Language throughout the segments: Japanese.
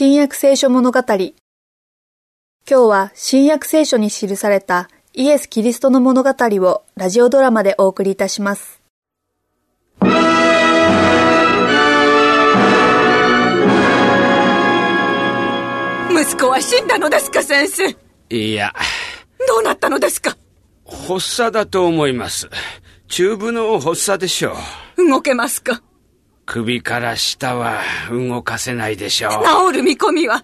新約聖書物語。今日は新約聖書に記されたイエス・キリストの物語をラジオドラマでお送りいたします。息子は死んだのですか、先生。いや。どうなったのですか？発作だと思います。チューブの発作でしょう。動けますか？首から下は動かせないでしょう。治る見込みは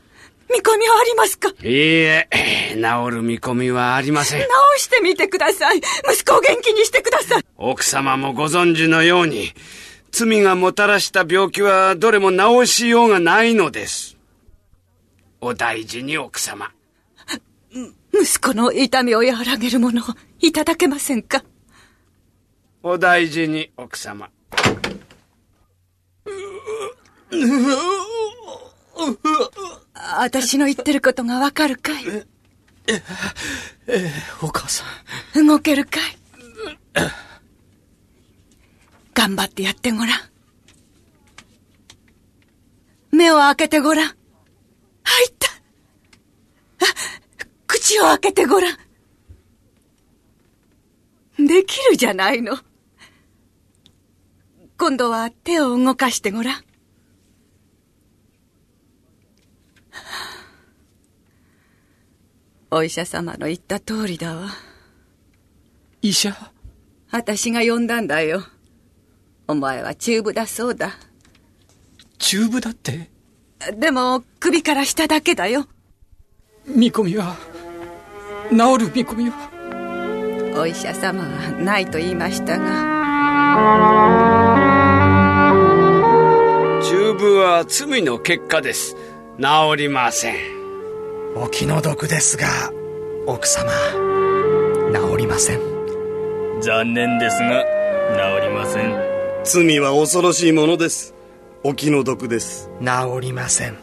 見込みはありますか？いいえ、治る見込みはありません。治してみてください。息子を元気にしてください。奥様もご存知のように、罪がもたらした病気はどれも治しようがないのです。お大事に奥様。息子の痛みを和らげるものをいただけませんか？お大事に奥様。私の言ってることがわかるかい？え、え、え、お母さん。動けるかい？頑張ってやってごらん。目を開けてごらん。入った口を開けてごらん。できるじゃないの。今度は手を動かしてごらん。お医者様の言った通りだわ。医者？私が呼んだんだよ。お前はチューブだそうだ。チューブだって？でも、首から下だけだよ。見込みは、治る見込みは？お医者様はないと言いましたが。チューブは罪の結果です。治りません。お気の毒ですが、奥様、治りません。残念ですが、治りません。罪は恐ろしいものです。お気の毒です。治りません。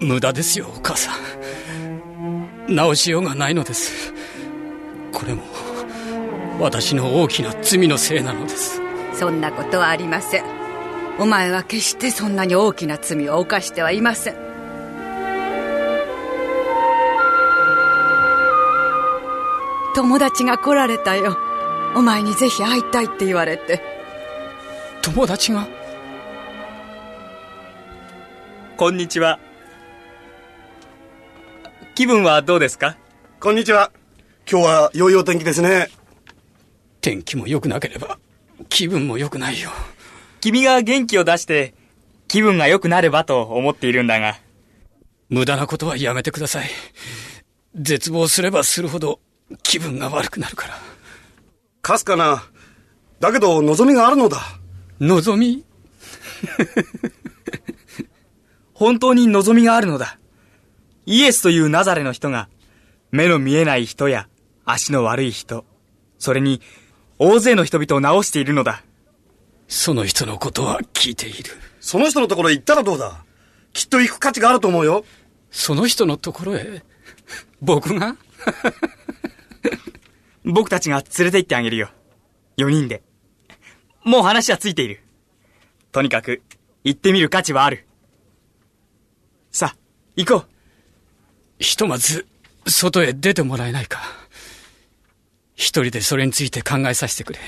無駄ですよ、お母さん。治しようがないのです。これも、私の大きな罪のせいなのです。そんなことはありません。お前は決してそんなに大きな罪を犯してはいません。友達が来られたよ。お前にぜひ会いたいって言われて。友達が？こんにちは。気分はどうですか？こんにちは。今日は良いお天気ですね。天気も良くなければ気分も良くないよ君が元気を出して、気分が良くなればと思っているんだが。無駄なことはやめてください。絶望すればするほど気分が悪くなるから。かすかな。だけど望みがあるのだ。望み？本当に望みがあるのだ。イエスというナザレの人が、目の見えない人や足の悪い人、それに大勢の人々を治しているのだ。その人のことは聞いている。その人のところへ行ったらどうだ？きっと行く価値があると思うよ。その人のところへ？僕が？僕たちが連れて行ってあげるよ。4人で。もう話はついている。とにかく、行ってみる価値はある。さあ、行こう。ひとまず、外へ出てもらえないか。一人でそれについて考えさせてくれ。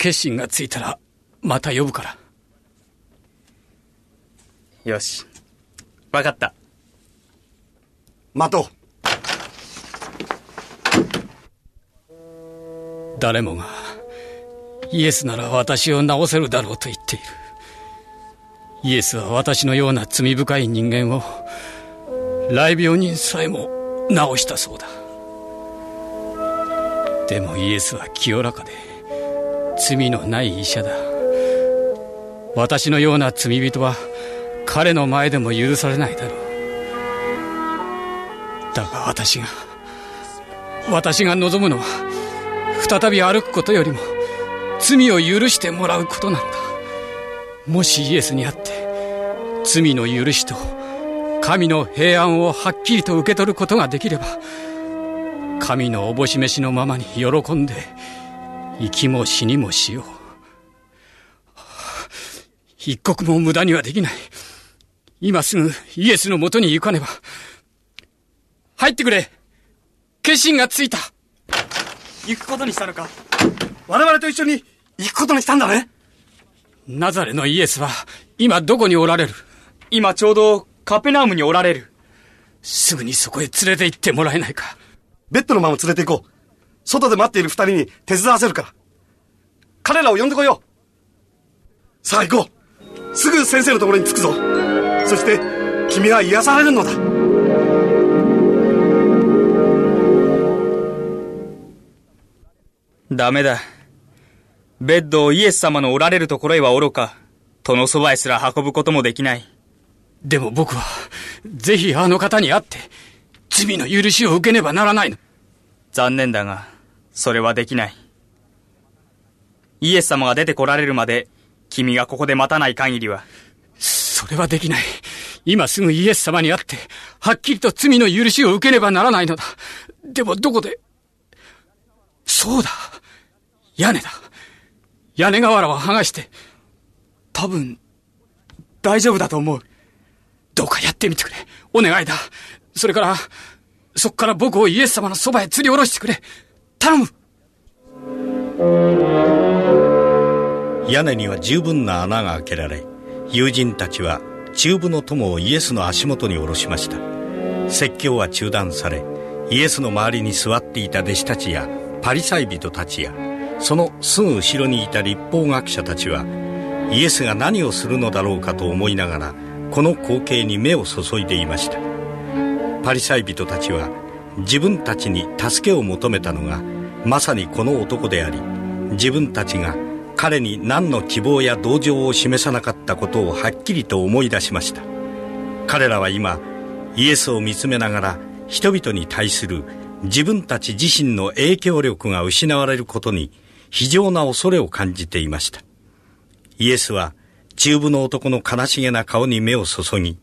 決心がついたら、また呼ぶから。よし。わかった。待とう。誰もが、イエスなら私を治せるだろうと言っている。イエスは私のような罪深い人間を、雷病人さえも治したそうだ。でもイエスは清らかで、罪のない医者だ。私のような罪人は彼の前でも許されないだろう。だが私が私が望むのは再び歩くことよりも罪を許してもらうことなのだ。もしイエスにあって罪の許しと神の平安をはっきりと受け取ることができれば神のおぼし飯のままに喜んで生きも死にもしよう一刻も無駄にはできない。今すぐイエスのもとに行かねば。入ってくれ決心がついた行くことにしたのか我々と一緒に行くことにしたんだねナザレのイエスは今どこにおられる今ちょうどカペナウムにおられる。すぐにそこへ連れて行ってもらえないかベッドのまま連れて行こう。外で待っている二人に手伝わせるから。彼らを呼んでこよう。さあ行こう。すぐ先生のところに着くぞ。そして、君は癒されるのだ。ダメだ。ベッドをイエス様のおられるところへは愚か、戸のそばへすら運ぶこともできない。でも僕は、ぜひあの方に会って、罪の許しを受けねばならないの。残念だが、それはできない。イエス様が出てこられるまで、君がここで待たない限りは。それはできない。今すぐイエス様に会って、はっきりと罪の許しを受けねばならないのだ。でもどこで？そうだ屋根だ屋根瓦を剥がして、多分、大丈夫だと思う。どうかやってみてくれ。お願いだ。それから、そっから僕をイエス様のそばへ釣り下ろしてくれ。頼む屋根には十分な穴が開けられ、友人たちは中部の友をイエスの足元に下ろしました。説教は中断され、イエスの周りに座っていた弟子たちやパリサイ人たちや、そのすぐ後ろにいた立法学者たちは、イエスが何をするのだろうかと思いながら、この光景に目を注いでいましたパリサイ人たちは自分たちに助けを求めたのがまさにこの男であり自分たちが彼に何の希望や同情を示さなかったことをはっきりと思い出しました。彼らは今イエスを見つめながら人々に対する自分たち自身の影響力が失われることに非常な恐れを感じていました。イエスは中部の男の悲しげな顔に目を注ぎ、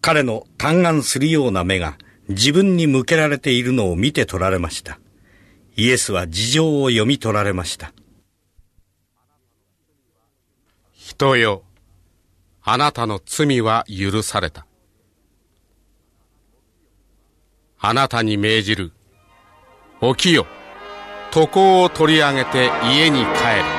彼の嘆願するような目が自分に向けられているのを見て取られました。イエスは事情を読み取られました。人よ、あなたの罪は許された。あなたに命じる。起きよ。床を取り上げて家に帰る。